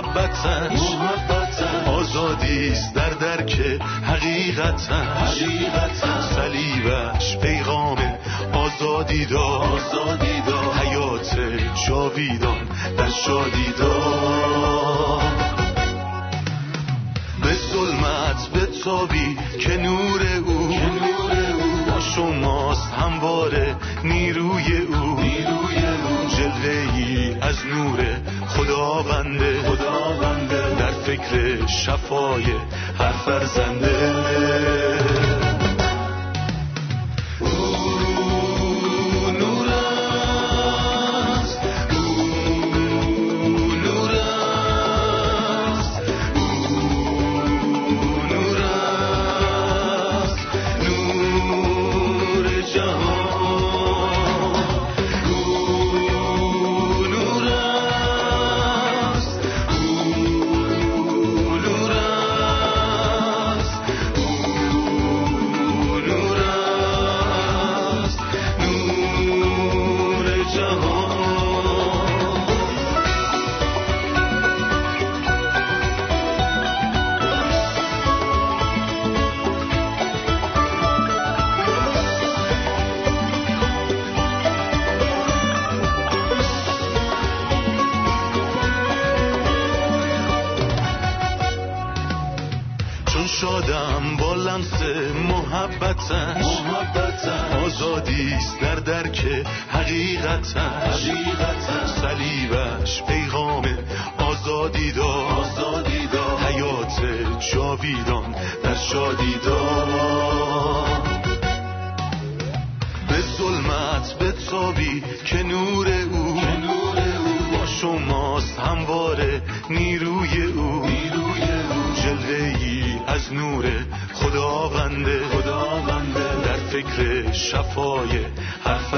محبتش آزادیست در درک حقیقتش صلیبش پیغام آزادی دار حیات جاویدان در شادی به ظلمت تابی که نور او. با شماست همواره نیروی او. جلوه ای از نور خداونده. در فکر شفای هر فرزنده. که حقیقتا حقیقتا. صلیبش پیغام آزادی دا آزادی دا حیات جاویدان در شادی دا به ظلمت به تابی که نور او که نور او. با شماست همواره نیروی او. نیروی او. جلوه‌ای از نور خداونده. خداونده. در فکر شفای حرف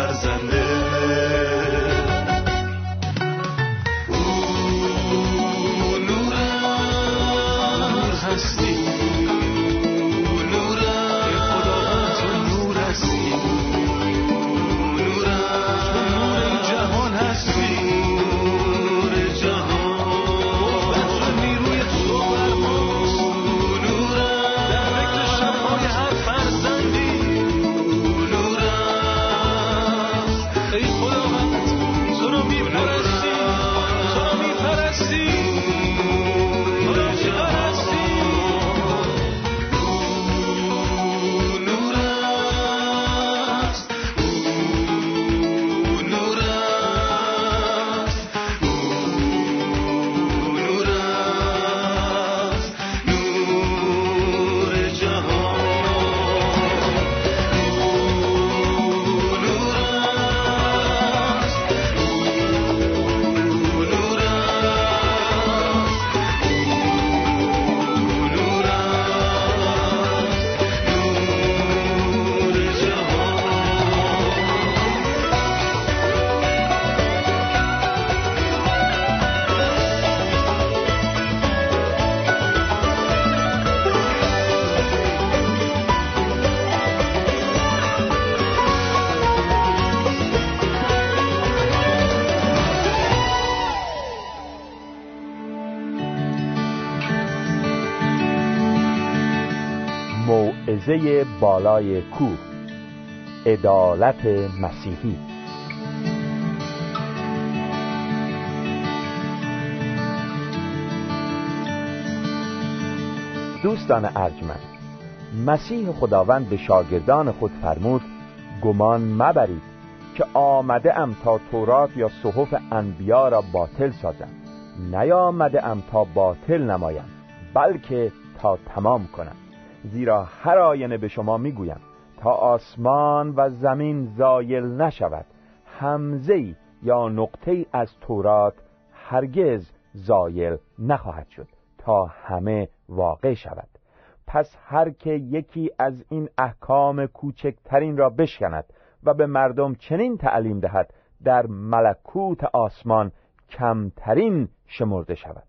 موعظه بالای کوه عدالت مسیحی. دوستان ارجمند مسیح خداوند به شاگردان خود فرمود گمان مبرید که آمده ام تا تورات یا صحف انبیا را باطل سازم. نیامده ام تا باطل نمایم بلکه تا تمام کنم. زیرا هر آینه به شما می‌گویم تا آسمان و زمین زایل نشود همزه یا نقطه از تورات هرگز زایل نخواهد شد تا همه واقع شود. پس هر که یکی از این احکام کوچکترین را بشکند و به مردم چنین تعلیم دهد در ملکوت آسمان کمترین شمرده شود.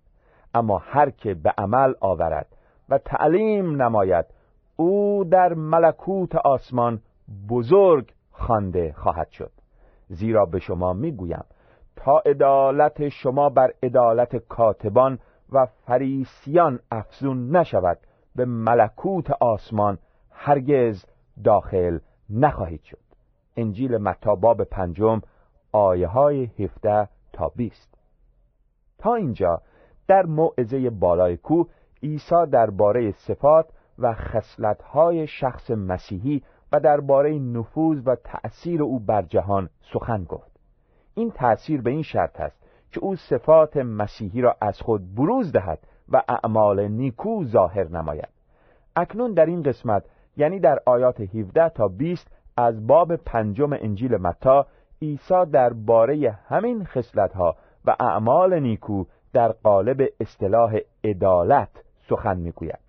اما هر که به عمل آورد و تعلیم نماید. او در ملکوت آسمان بزرگ خوانده خواهد شد. زیرا به شما می‌گویم تا عدالت شما بر عدالت کاتبان و فریسیان افزون نشود به ملکوت آسمان هرگز داخل نخواهید شد. انجیل متی باب پنجم آیه های 17 تا 20 تا اینجا در موعظه بالای کو عیسی درباره صفات و خصلت‌های شخص مسیحی و درباره نفوذ و تأثیر او بر جهان سخن گفت. این تأثیر به این شرط است که او صفات مسیحی را از خود بروز دهد و اعمال نیکو ظاهر نماید. اکنون در این قسمت یعنی در آیات 17 تا 20 از باب پنجم انجیل متا عیسی درباره همین خصلت‌ها و اعمال نیکو در قالب اصطلاح عدالت سخن می‌گوید.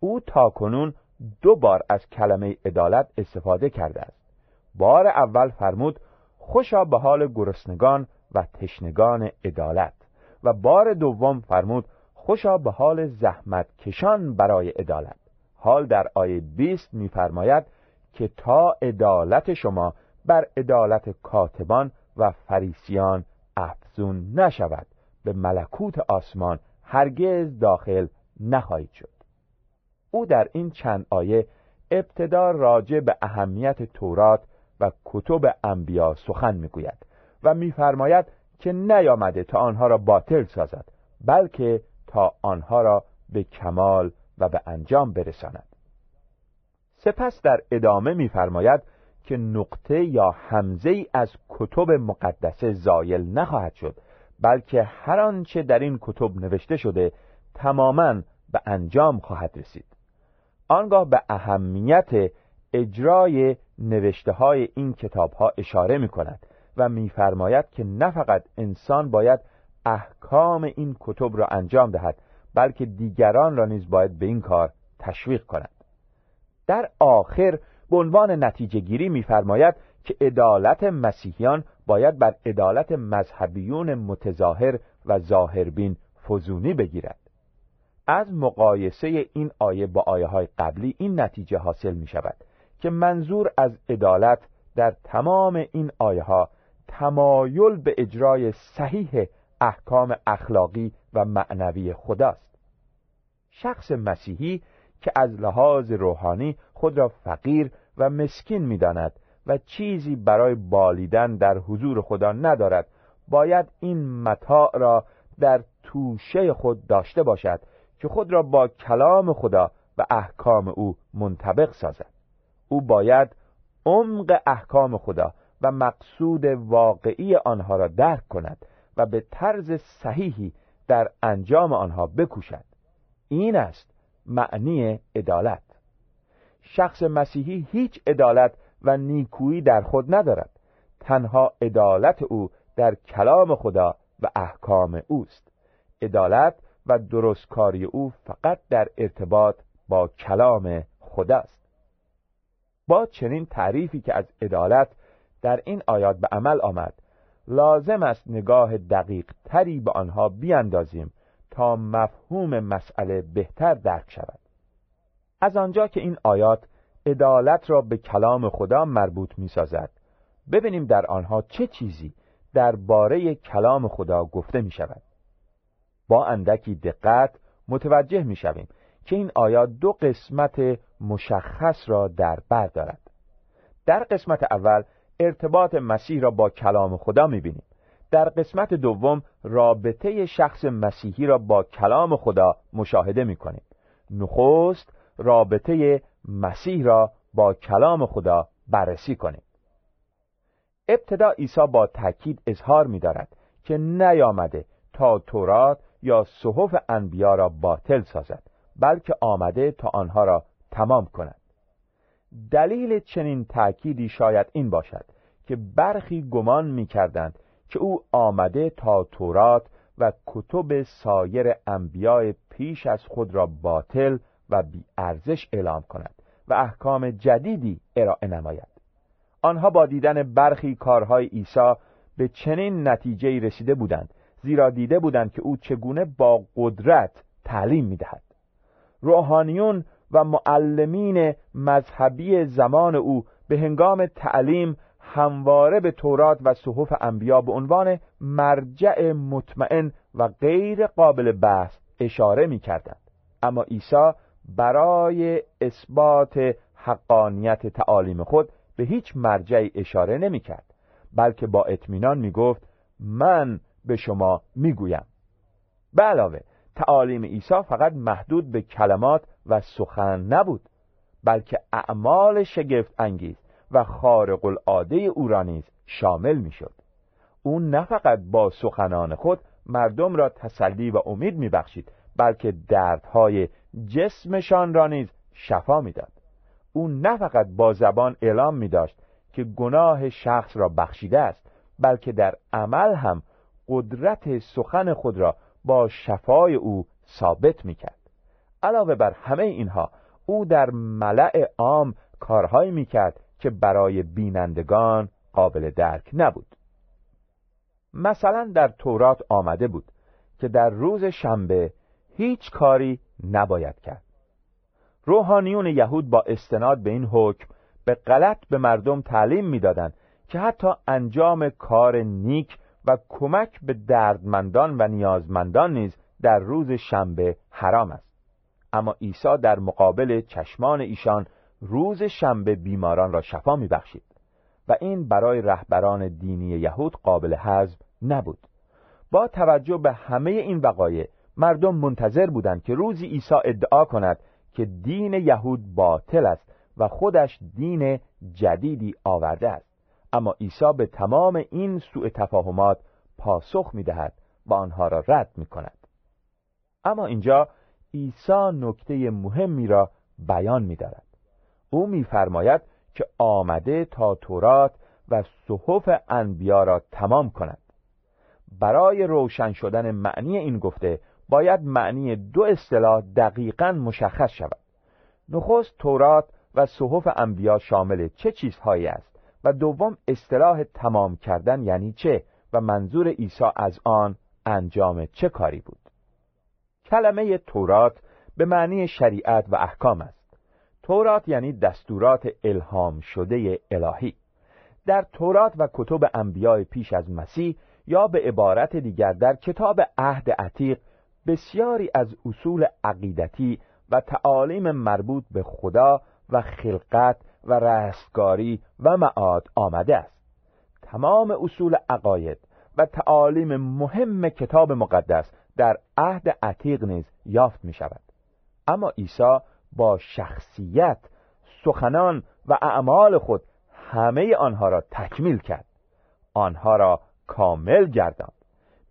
او تاکنون دو بار از کلمه عدالت استفاده کرده است. بار اول فرمود خوشا به حال گرسنگان و تشنگان عدالت. و بار دوم فرمود خوشا به حال زحمت کشان برای عدالت. حال در آیه 20 میفرماید که تا عدالت شما بر عدالت کاتبان و فریسیان افزون نشود. به ملکوت آسمان هرگز داخل نخواهید شد. او در این چند آیه ابتدا راجع به اهمیت تورات و کتب انبیا سخن می‌گوید و میفرماید که نیامده تا آنها را باطل سازد بلکه تا آنها را به کمال و به انجام برساند. سپس در ادامه میفرماید که نقطه یا حمزه ای از کتب مقدسه زایل نخواهد شد بلکه هر آنچه در این کتب نوشته شده تماما به انجام خواهد رسید. آنگاه به اهمیت اجرای نوشته های این کتاب ها اشاره می کند و میفرماید که نه فقط انسان باید احکام این کتب را انجام دهد بلکه دیگران را نیز باید به این کار تشویق کند. در آخر به عنوان نتیجه گیری میفرماید که عدالت مسیحیان باید بر عدالت مذهبیون متظاهر و ظاهربین فزونی بگیرد. از مقایسه این آیه با آیه های قبلی این نتیجه حاصل می شود که منظور از عدالت در تمام این آیه ها تمایل به اجرای صحیح احکام اخلاقی و معنوی خداست. شخص مسیحی که از لحاظ روحانی خود را فقیر و مسکین می‌داند و چیزی برای بالیدن در حضور خدا ندارد باید این متاع را در توشه خود داشته باشد که خود را با کلام خدا و احکام او منطبق سازد. او باید عمق احکام خدا و مقصود واقعی آنها را درک کند و به طرز صحیحی در انجام آنها بکوشد. این است معنی عدالت. شخص مسیحی هیچ عدالت و نیکویی در خود ندارد. تنها عدالت او در کلام خدا و احکام اوست. عدالت و درستکاری او فقط در ارتباط با کلام خداست با چنین تعریفی که از عدالت در این آیات به عمل آمد لازم است نگاه دقیق تری به آنها بیاندازیم تا مفهوم مسئله بهتر درک شود. از آنجا که این آیات عدالت را به کلام خدا مربوط می سازد ببینیم در آنها چه چیزی درباره کلام خدا گفته می شود با اندکی دقت متوجه می شویم که این آیات دو قسمت مشخص را در بر دارد. در قسمت اول ارتباط مسیح را با کلام خدا می بینیم در قسمت دوم رابطه شخص مسیحی را با کلام خدا مشاهده می کنیم نخست رابطه مسیح را با کلام خدا بررسی کنیم. ابتدا عیسی با تاکید اظهار می دارد که نیامده تا تورات یا صحف انبیا را باطل سازد بلکه آمده تا آنها را تمام کند. دلیل چنین تأکیدی شاید این باشد که برخی گمان می کردند که او آمده تا تورات و کتب سایر انبیاء پیش از خود را باطل و بی ارزش اعلام کند و احکام جدیدی ارائه نماید. آنها با دیدن برخی کارهای عیسی به چنین نتیجه رسیده بودند زیرا دیده بودند که او چگونه با قدرت تعلیم می‌دهد روحانیون و معلمین مذهبی زمان او به هنگام تعلیم همواره به تورات و صحف انبیا به عنوان مرجع مطمئن و غیر قابل بحث اشاره می کردند. اما عیسی برای اثبات حقانیت تعالیم خود به هیچ مرجعی اشاره نمی کرد بلکه با اطمینان می گفت من به شما می گویم به علاوه تعالیم عیسی فقط محدود به کلمات و سخن نبود بلکه اعمال شگفت انگیز و خارق العاده او را نیز شامل می شد او نه فقط با سخنان خود مردم را تسلی و امید می بخشید بلکه دردهای جسمشان را نیز شفا می‌داد. او نه فقط با زبان اعلام می داشت که گناه شخص را بخشیده است بلکه در عمل هم قدرت سخن خود را با شفای او ثابت می کرد علاوه بر همه اینها او در ملع عام کارهایی می کرد که برای بینندگان قابل درک نبود. مثلا در تورات آمده بود که در روز شنبه هیچ کاری نباید کرد. روحانیون یهود با استناد به این حکم به غلط به مردم تعلیم می‌دادند که حتی انجام کار نیک و کمک به دردمندان و نیازمندان نیز در روز شنبه حرام است. اما عیسی در مقابل چشمان ایشان روز شنبه بیماران را شفا میبخشید و این برای رهبران دینی یهود قابل حذف نبود. با توجه به همه این وقایع مردم منتظر بودند که روزی عیسی ادعا کند که دین یهود باطل است و خودش دین جدیدی آورده است. اما عیسی به تمام این سوء تفاهمات پاسخ می‌دهد و آنها را رد می کند اما اینجا عیسی نکته مهمی را بیان می دارد او میفرماید که آمده تا تورات و صحف انبیا را تمام کند. برای روشن شدن معنی این گفته باید معنی دو اصطلاح دقیقا مشخص شود. نخست تورات و صحف انبیا شامل چه چیزهایی است؟ و دوم اصطلاح تمام کردن یعنی چه و منظور عیسی از آن انجام چه کاری بود. کلمه تورات به معنی شریعت و احکام است. تورات یعنی دستورات الهام شده الهی. در تورات و کتب انبیای پیش از مسیح یا به عبارت دیگر در کتاب عهد عتیق بسیاری از اصول عقیدتی و تعالیم مربوط به خدا و خلقت و رستگاری و معاد آمده است. تمام اصول عقاید و تعالیم مهم کتاب مقدس در عهد عتیق نیز یافت می شود اما عیسی با شخصیت سخنان و اعمال خود همه آنها را تکمیل کرد. آنها را کامل گرداند.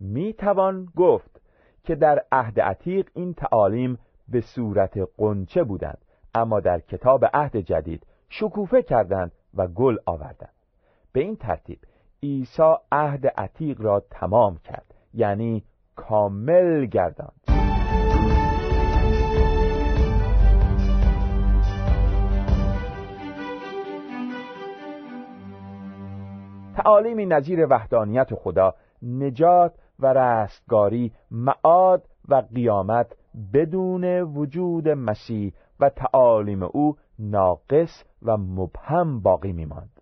می توان گفت که در عهد عتیق این تعالیم به صورت قنچه بودند اما در کتاب عهد جدید شکوفه کردند و گل آوردند. به این ترتیب عیسی عهد عتیق را تمام کرد یعنی کامل گرداند. تعالیمی نظیر وحدانیت خدا نجات و رستگاری معاد و قیامت بدون وجود مسیح و تعالیم او ناقص و مبهم باقی میماند.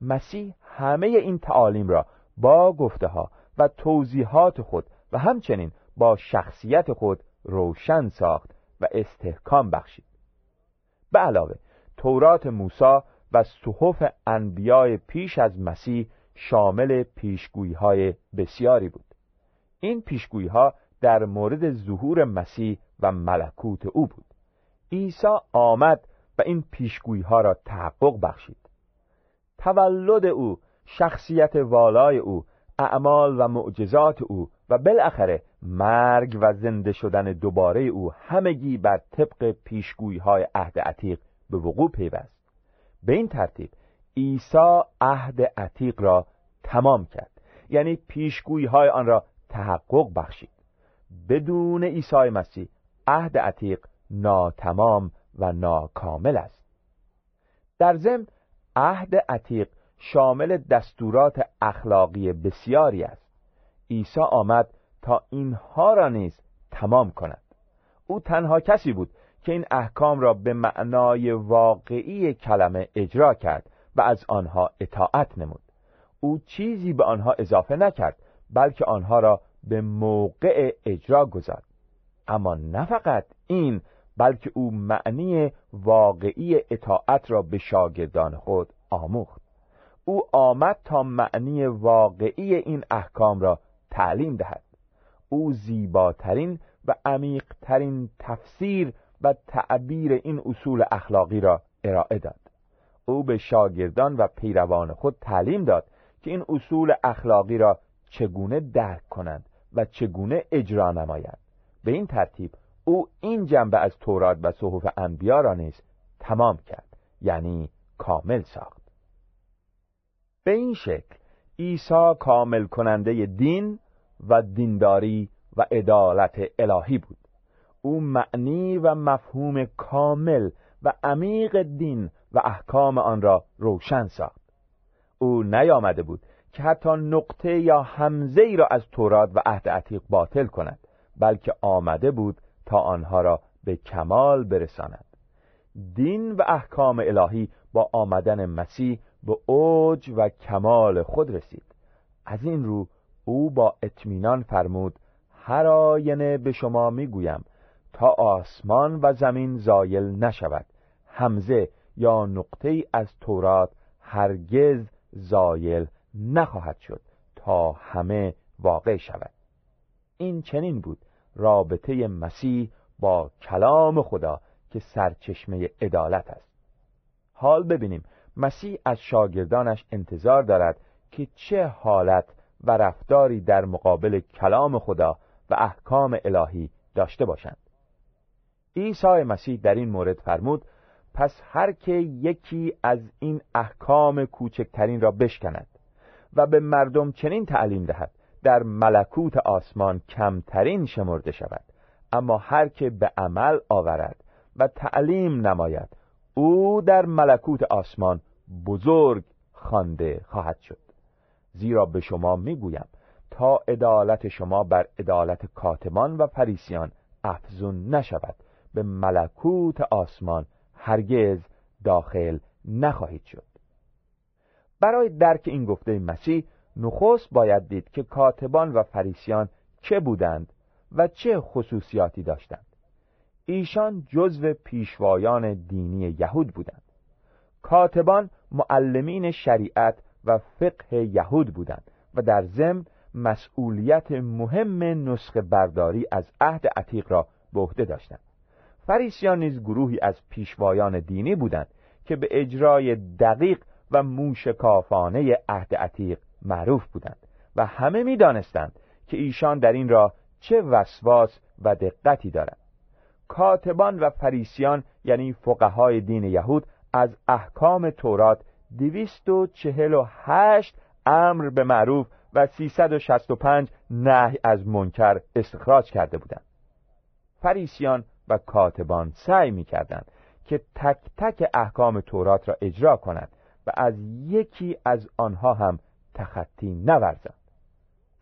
مسیح همه این تعالیم را با گفته ها و توضیحات خود و همچنین با شخصیت خود روشن ساخت و استحکام بخشید. به علاوه تورات موسی و صحف انبیای پیش از مسیح شامل پیشگویی های بسیاری بود. این پیشگویی ها در مورد ظهور مسیح و ملکوت او بود. عیسی آمد و این پیشگویی ها را تحقق بخشید. تولد او شخصیت والای او اعمال و معجزات او و بالاخره مرگ و زنده شدن دوباره او همگی بر طبق پیشگویی های عهد عتیق به وقوع پیوست. به این ترتیب عیسی عهد عتیق را تمام کرد. یعنی پیشگویی های آن را تحقق بخشید. بدون عیسی مسیح عهد عتیق ناتمام و ناکامل است. در ضمن عهد عتیق شامل دستورات اخلاقی بسیاری است. عیسی آمد تا اینها را نیز تمام کند. او تنها کسی بود که این احکام را به معنای واقعی کلمه اجرا کرد و از آنها اطاعت نمود. او چیزی به آنها اضافه نکرد بلکه آنها را به موقع اجرا گذارد اما نه فقط این بلکه او معنی واقعی اطاعت را به شاگردان خود آموخت. او آمد تا معنی واقعی این احکام را تعلیم دهد. او زیباترین و عمیقترین تفسیر و تعبیر این اصول اخلاقی را ارائه داد. او به شاگردان و پیروان خود تعلیم داد که این اصول اخلاقی را چگونه درک کنند و چگونه اجرا نمایند. به این ترتیب او این جنبه از تورات و صحف انبیا را نیز تمام کرد یعنی کامل ساخت. به این شکل عیسی کامل کننده دین و دینداری و عدالت الهی بود. او معنی و مفهوم کامل و عمیق دین و احکام آن را روشن ساخت. او نیامده بود که حتی نقطه یا همزه ای را از تورات و عهد عتیق باطل کند بلکه آمده بود تا آنها را به کمال برساند. دین و احکام الهی با آمدن مسیح به اوج و کمال خود رسید. از این رو او با اطمینان فرمود هر آینه به شما می‌گویم تا آسمان و زمین زایل نشود. همزه یا نقطه ای از تورات هرگز زایل نخواهد شد تا همه واقع شود. این چنین بود. رابطه مسیح با کلام خدا که سرچشمه عدالت است. حال ببینیم مسیح از شاگردانش انتظار دارد که چه حالت و رفتاری در مقابل کلام خدا و احکام الهی داشته باشند. عیسی مسیح در این مورد فرمود پس هر که یکی از این احکام کوچکترین را بشکند و به مردم چنین تعلیم دهد در ملکوت آسمان کمترین شمرده شود. اما هر که به عمل آورد و تعلیم نماید او در ملکوت آسمان بزرگ خوانده خواهد شد. زیرا به شما می‌گویم تا عدالت شما بر عدالت کاتمان و فریسیان افزون نشود به ملکوت آسمان هرگز داخل نخواهید شد. برای درک این گفته مسیح نخست باید دید که کاتبان و فریسیان چه بودند و چه خصوصیاتی داشتند. ایشان جزو پیشوایان دینی یهود بودند. کاتبان معلمین شریعت و فقه یهود بودند و در ضمن مسئولیت مهم نسخه برداری از عهد عتیق را به عهده داشتند. فریسیان نیز گروهی از پیشوایان دینی بودند که به اجرای دقیق و موشکافانه عهد عتیق معروف بودند و همه می‌دانستند که ایشان در این راه چه وسواس و دقتی دارند. کاتبان و فریسیان یعنی فقهای دین یهود از احکام تورات دویست و چهل و هشت امر به معروف و سیصد و شست و پنج نهی از منکر استخراج کرده بودند. فریسیان و کاتبان سعی می کردند که تک تک احکام تورات را اجرا کنند و از یکی از آنها هم تخطی نورزند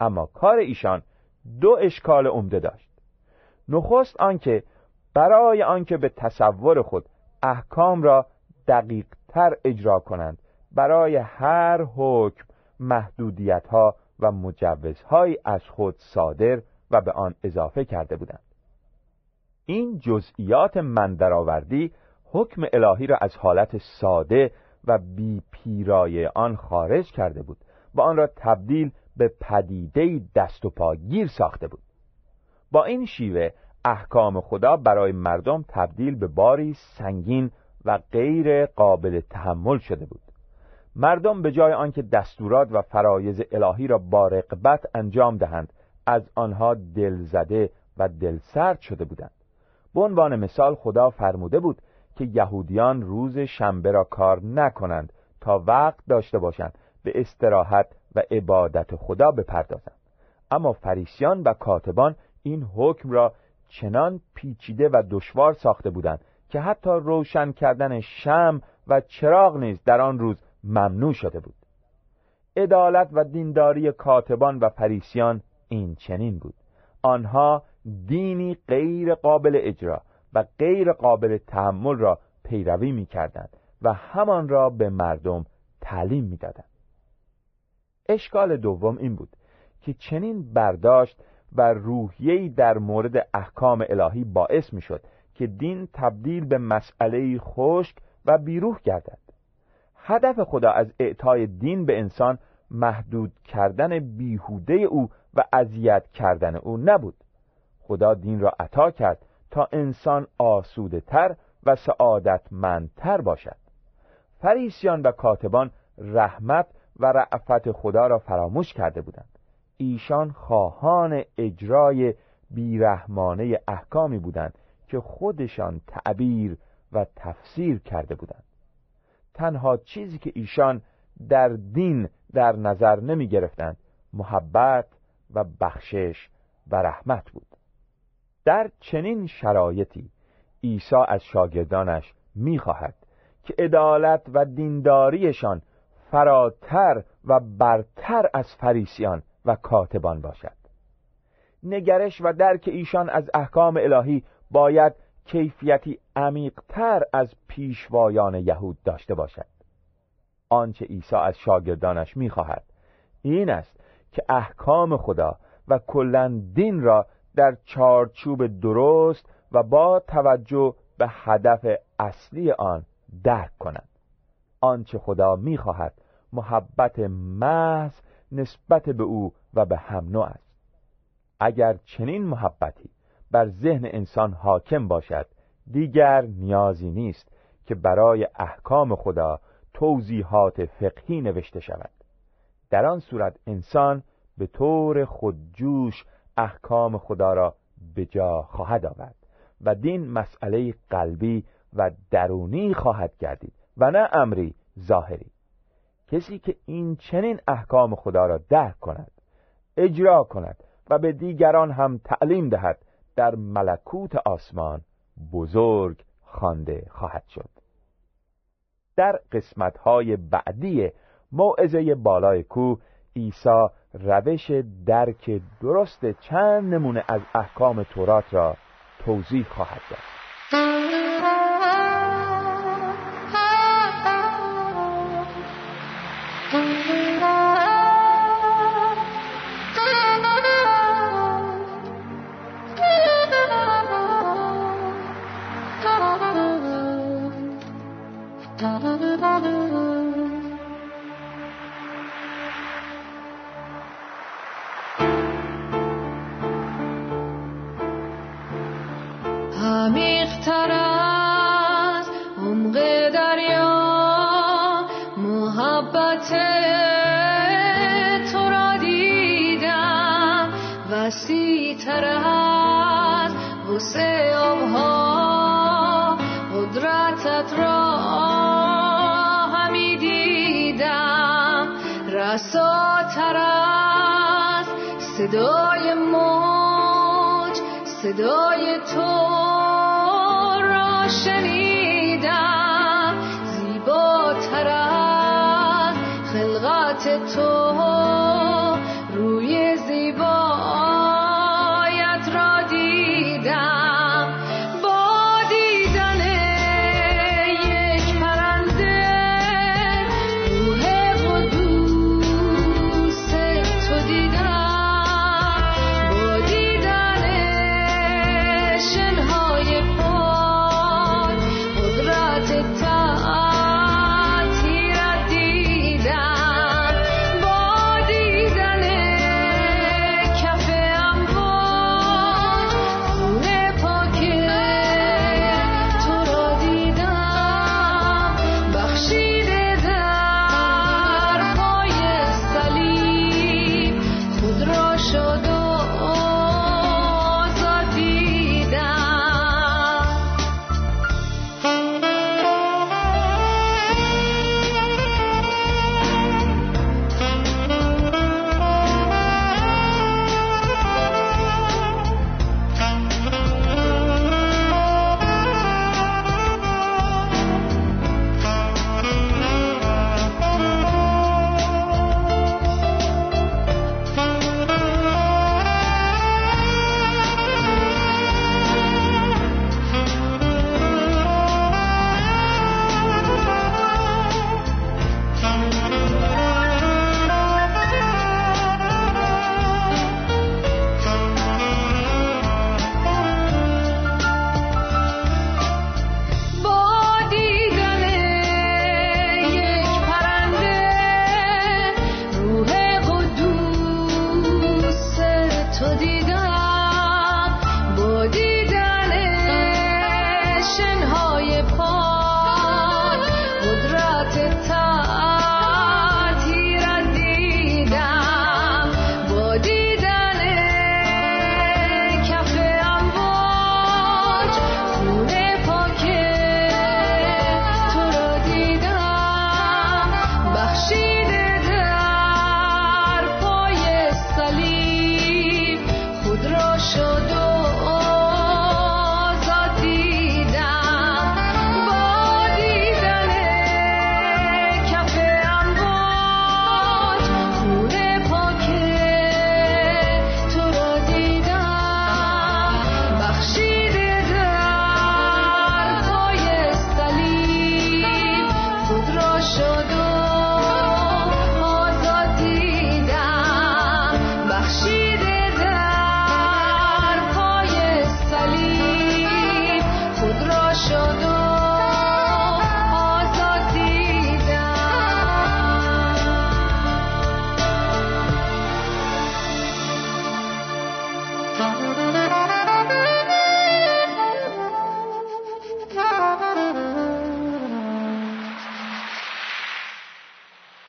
اما کار ایشان دو اشکال عمده داشت. نخست آنکه برای آنکه به تصور خود احکام را دقیق تر اجرا کنند برای هر حکم محدودیت ها و مجوزهایی از خود صادر و به آن اضافه کرده بودند. این جزئیات مندرآوردی حکم الهی را از حالت ساده و بی پیرای آن خارج کرده بود. و آن را تبدیل به پدیده دست و پاگیر ساخته بود. با این شیوه احکام خدا برای مردم تبدیل به باری سنگین و غیر قابل تحمل شده بود. مردم به جای آنکه دستورات و فرایز الهی را با رقبت انجام دهند از آنها دلزده و دلسرد شده بودند. به عنوان مثال خدا فرموده بود که یهودیان روز شنبه را کار نکنند تا وقت داشته باشند به استراحت و عبادت خدا بپردازند اما فریسیان و کاتبان این حکم را چنان پیچیده و دشوار ساخته بودند که حتی روشن کردن شم و چراغ نیز در آن روز ممنوع شده بود. عدالت و دینداری کاتبان و فریسیان این چنین بود. آنها دینی غیر قابل اجرا و غیر قابل تحمل را پیروی می کردند و همان را به مردم تعلیم می‌دادند. اشکال دوم این بود که چنین برداشت و روحیه‌ای در مورد احکام الهی باعث می‌شد که دین تبدیل به مسئله خشک و بیروح گردد. هدف خدا از اعطای دین به انسان محدود کردن بیهوده او و اذیت کردن او نبود. خدا دین را عطا کرد تا انسان آسوده تر و سعادتمندتر باشد. فریسیان و کاتبان رحمت و رعفت خدا را فراموش کرده بودند. ایشان خواهان اجرای بیرحمانه احکامی بودند که خودشان تعبیر و تفسیر کرده بودند. تنها چیزی که ایشان در دین در نظر نمی گرفتند محبت و بخشش و رحمت بود. در چنین شرایطی عیسی از شاگردانش می‌خواهد که عدالت و دینداریشان فراتر و برتر از فریسیان و کاتبان باشد. نگرش و درک ایشان از احکام الهی باید کیفیتی عمیقتر از پیشوایان یهود داشته باشد. آنچه عیسی از شاگردانش می‌خواهد این است که احکام خدا و کلا دین را در چارچوب درست و با توجه به هدف اصلی آن درک کنند آنچه خدا می‌خواهد محبت محض نسبت به او و به هم نوع است. اگر چنین محبتی بر ذهن انسان حاکم باشد دیگر نیازی نیست که برای احکام خدا توضیحات فقهی نوشته شود. در آن صورت انسان به طور خودجوش احکام خدا را به جا خواهد آورد و دین مسئله قلبی و درونی خواهد گردید و نه امری ظاهری. کسی که این چنین احکام خدا را درک کند اجرا کند و به دیگران هم تعلیم دهد در ملکوت آسمان بزرگ خوانده خواهد شد. در قسمتهای بعدی موعظه بالای کو عیسی روش درک درست چند نمونه از احکام تورات را توضیح خواهد داد.